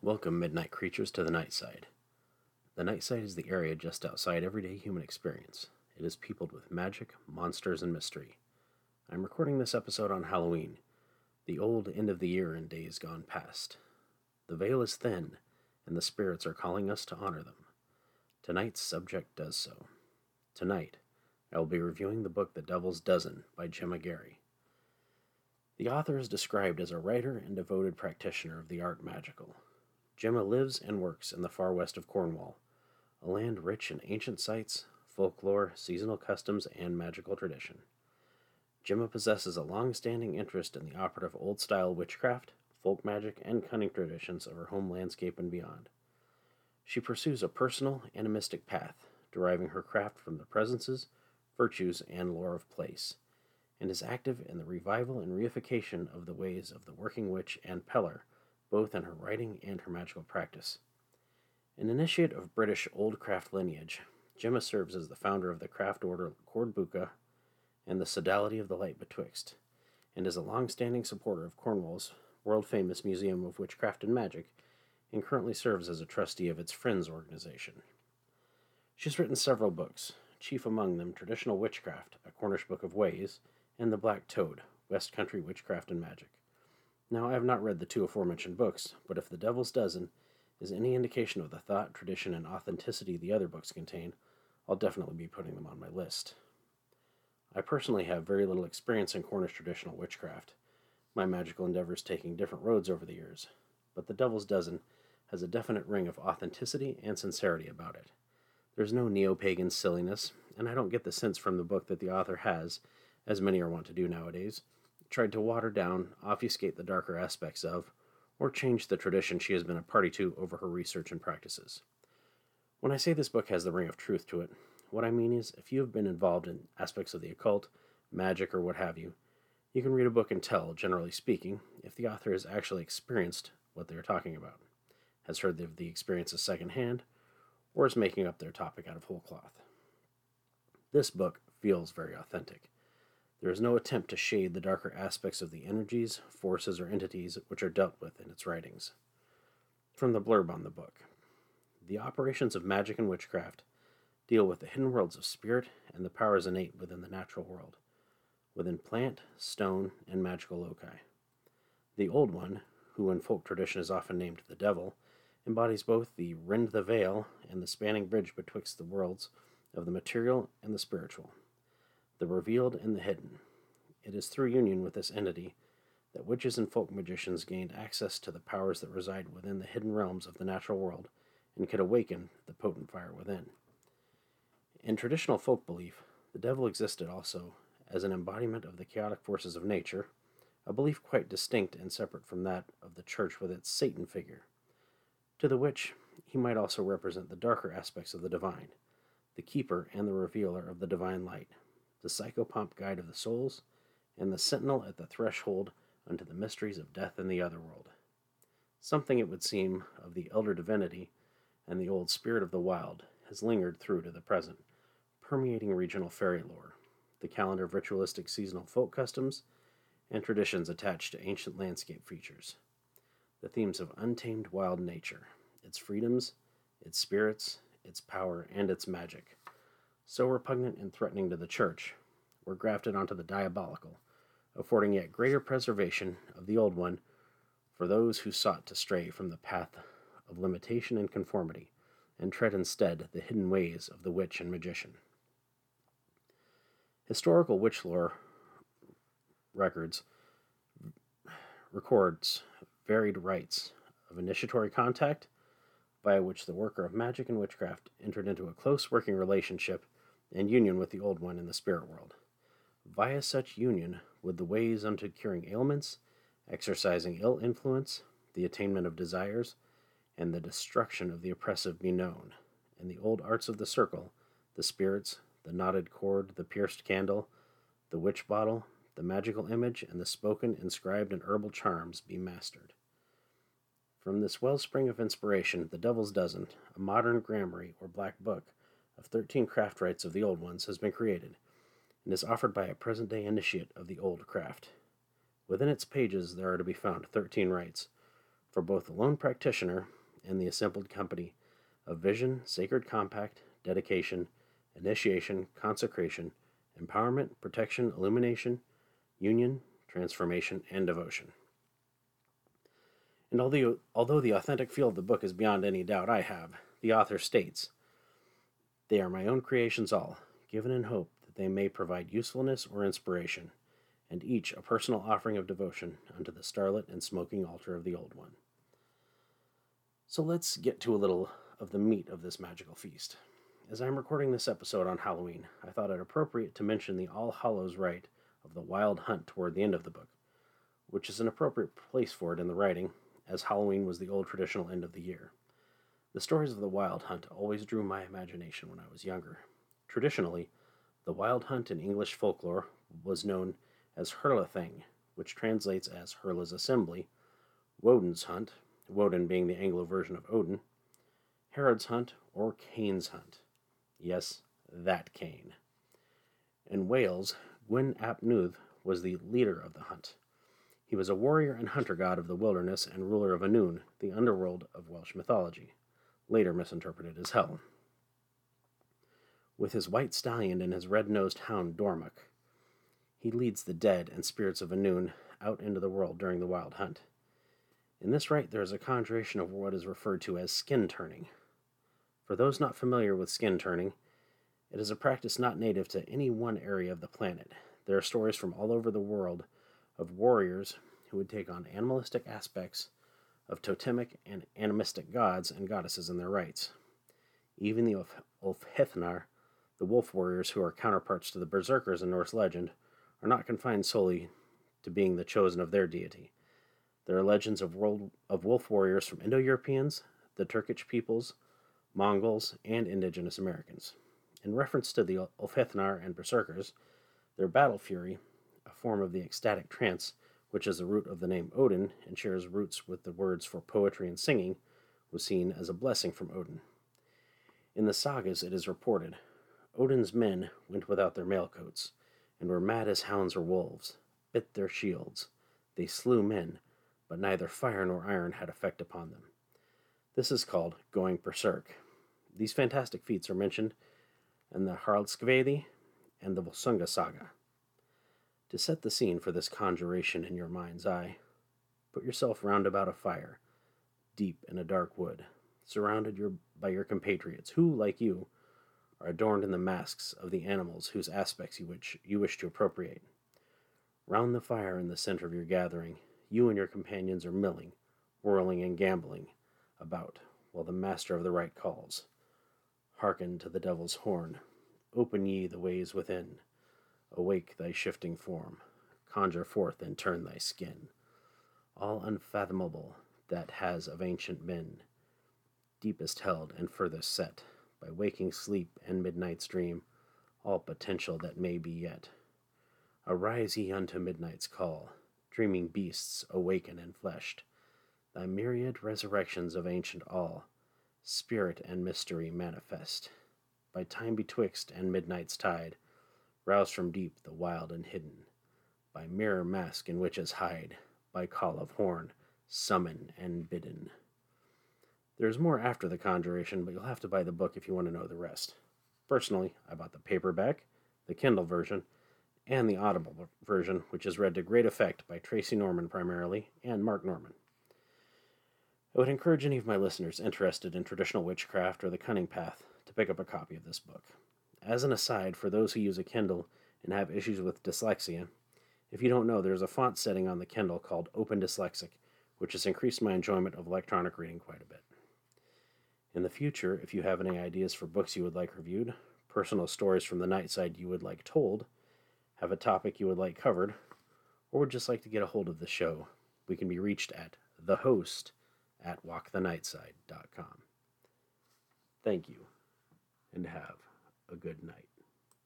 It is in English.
Welcome, midnight creatures, to the night side. The night side is the area just outside everyday human experience. It is peopled with magic, monsters, and mystery. I'm recording this episode on Halloween, the old end of the year and days gone past. The veil is thin, and the spirits are calling us to honor them. Tonight's subject does so. Tonight, I will be reviewing the book The Devil's Dozen by Gemma Gary. The author is described as a writer and devoted practitioner of the art magical. Gemma lives and works in the far west of Cornwall, a land rich in ancient sites, folklore, seasonal customs, and magical tradition. Gemma possesses a long standing interest in the operative old style witchcraft, folk magic, and cunning traditions of her home landscape and beyond. She pursues a personal, animistic path, deriving her craft from the presences, virtues, and lore of place, and is active in the revival and reification of the ways of the working witch and peller, both in her writing and her magical practice. An initiate of British old craft lineage, Gemma serves as the founder of the craft order Cordbuca and the Sodality of the Light Betwixt, and is a long standing supporter of Cornwall's world famous Museum of Witchcraft and Magic, and currently serves as a trustee of its Friends organization. She has written several books, chief among them Traditional Witchcraft, a Cornish Book of Ways, and The Black Toad, West Country Witchcraft and Magic. Now, I have not read the two aforementioned books, but if The Devil's Dozen is any indication of the thought, tradition, and authenticity the other books contain, I'll definitely be putting them on my list. I personally have very little experience in Cornish traditional witchcraft, my magical endeavors taking different roads over the years, but The Devil's Dozen has a definite ring of authenticity and sincerity about it. There's no neo pagan silliness, and I don't get the sense from the book that the author has, as many are wont to do nowadays, tried to water down, obfuscate the darker aspects of, or change the tradition she has been a party to over her research and practices. When I say this book has the ring of truth to it, what I mean is if you have been involved in aspects of the occult, magic, or what have you, you can read a book and tell, generally speaking, if the author has actually experienced what they are talking about, has heard of the experiences secondhand, or is making up their topic out of whole cloth. This book feels very authentic. There is no attempt to shade the darker aspects of the energies, forces, or entities which are dealt with in its writings. From the blurb on the book The operations of magic and witchcraft deal with the hidden worlds of spirit and the powers innate within the natural world, within plant, stone, and magical loci. The Old One, who in folk tradition is often named the Devil, embodies both the rend the veil and the spanning bridge betwixt the worlds of the material and the spiritual the revealed and the hidden. It is through union with this entity that witches and folk magicians gained access to the powers that reside within the hidden realms of the natural world and could awaken the potent fire within. In traditional folk belief, the devil existed also as an embodiment of the chaotic forces of nature, a belief quite distinct and separate from that of the church with its Satan figure. To the witch, he might also represent the darker aspects of the divine, the keeper and the revealer of the divine light, the psychopomp guide of the souls, and the sentinel at the threshold unto the mysteries of death in the other world. Something, it would seem, of the elder divinity and the old spirit of the wild has lingered through to the present, permeating regional fairy lore, the calendar of ritualistic seasonal folk customs, and traditions attached to ancient landscape features. The themes of untamed wild nature, its freedoms, its spirits, its power, and its magic so repugnant and threatening to the Church, were grafted onto the diabolical, affording yet greater preservation of the old one for those who sought to stray from the path of limitation and conformity, and tread instead the hidden ways of the witch and magician. Historical witch lore records records varied rites of initiatory contact by which the worker of magic and witchcraft entered into a close working relationship and union with the Old One in the spirit world. Via such union would the ways unto curing ailments, exercising ill influence, the attainment of desires, and the destruction of the oppressive be known, and the old arts of the circle, the spirits, the knotted cord, the pierced candle, the witch bottle, the magical image, and the spoken, inscribed, and herbal charms be mastered. From this wellspring of inspiration, The Devil's Dozen, a modern grammary or black book, of 13 craft rites of the old ones has been created and is offered by a present day initiate of the old craft. Within its pages there are to be found 13 rites, for both the lone practitioner and the assembled company of vision, sacred compact, dedication, initiation, consecration, empowerment, protection, illumination, union, transformation, and devotion. And although, although the authentic feel of the book is beyond any doubt I have, the author states, They are my own creations all, given in hope that they may provide usefulness or inspiration, and each a personal offering of devotion unto the starlit and smoking altar of the old one. So let's get to a little of the meat of this magical feast. As I'm recording this episode on Halloween, I thought it appropriate to mention the All Hallows rite of the Wild Hunt toward the end of the book, which is an appropriate place for it in the writing, as Halloween was the old traditional end of the year. The stories of the Wild Hunt always drew my imagination when I was younger. Traditionally, the Wild Hunt in English folklore was known as Herlething, which translates as Herla's Assembly, Woden's Hunt, Woden being the Anglo version of Odin, Herod's Hunt, or Cain's Hunt. Yes, that Cain. In Wales, Gwyn ap Nudd was the leader of the hunt. He was a warrior and hunter god of the wilderness and ruler of Annwn, the underworld of Welsh mythology, later misinterpreted as hell. With his white stallion and his red nosed hound Dormach, he leads the dead and spirits of Annwn out into the world during the wild hunt. In this rite, there is a conjuration of what is referred to as skin turning. For those not familiar with skin turning, it is a practice not native to any one area of the planet. There are stories from all over the world of warriors who would take on animalistic aspects of totemic and animistic gods and goddesses and their rites. Even the Ulfhethnar, the wolf warriors who are counterparts to the berserkers in Norse legend, are not confined solely to being the chosen of their deity. There are legends of, world, of wolf warriors from Indo Europeans, the Turkic peoples, Mongols, and indigenous Americans. In reference to the Ulfhethnar and berserkers, their battle fury a form of the ecstatic trance, which is the root of the name Odin and shares roots with the words for poetry and singing, was seen as a blessing from Odin. In the sagas, it is reported Odin's men went without their mail coats, and were mad as hounds or wolves, bit their shields. They slew men, but neither fire nor iron had effect upon them. This is called going berserk. These fantastic feats are mentioned in the Haraldskvæði and the Volsunga saga. To set the scene for this conjuration in your mind's eye, put yourself round about a fire, deep in a dark wood, surrounded your, by your compatriots, who, like you, are adorned in the masks of the animals whose aspects you wish, you wish to appropriate. Round the fire in the center of your gathering, you and your companions are milling, whirling, and gambling about, while the master of the rite calls. Hearken to the devil's horn. Open ye the ways within. Awake thy shifting form, conjure forth and turn thy skin. All unfathomable that has of ancient been, deepest held and furthest set by waking sleep and midnight's dream, all potential that may be yet. Arise ye unto midnight's call, dreaming beasts awaken and fleshed, thy myriad resurrections of ancient all, spirit and mystery manifest. By time betwixt and midnight's tide, rouse from deep the wild and hidden, by mirror mask in witches hide, by call of horn, summon and bidden. There's more after the conjuration, but you'll have to buy the book if you want to know the rest. Personally, I bought the paperback, the Kindle version, and the Audible version, which is read to great effect by Tracy Norman primarily and Mark Norman. I would encourage any of my listeners interested in traditional witchcraft or the cunning path to pick up a copy of this book. As an aside, for those who use a Kindle and have issues with dyslexia, if you don't know, there's a font setting on the Kindle called Open Dyslexic, which has increased my enjoyment of electronic reading quite a bit. In the future, if you have any ideas for books you would like reviewed, personal stories from the night side you would like told, have a topic you would like covered, or would just like to get a hold of the show, we can be reached at the host at walkthenightside.com. Thank you, and have a good night.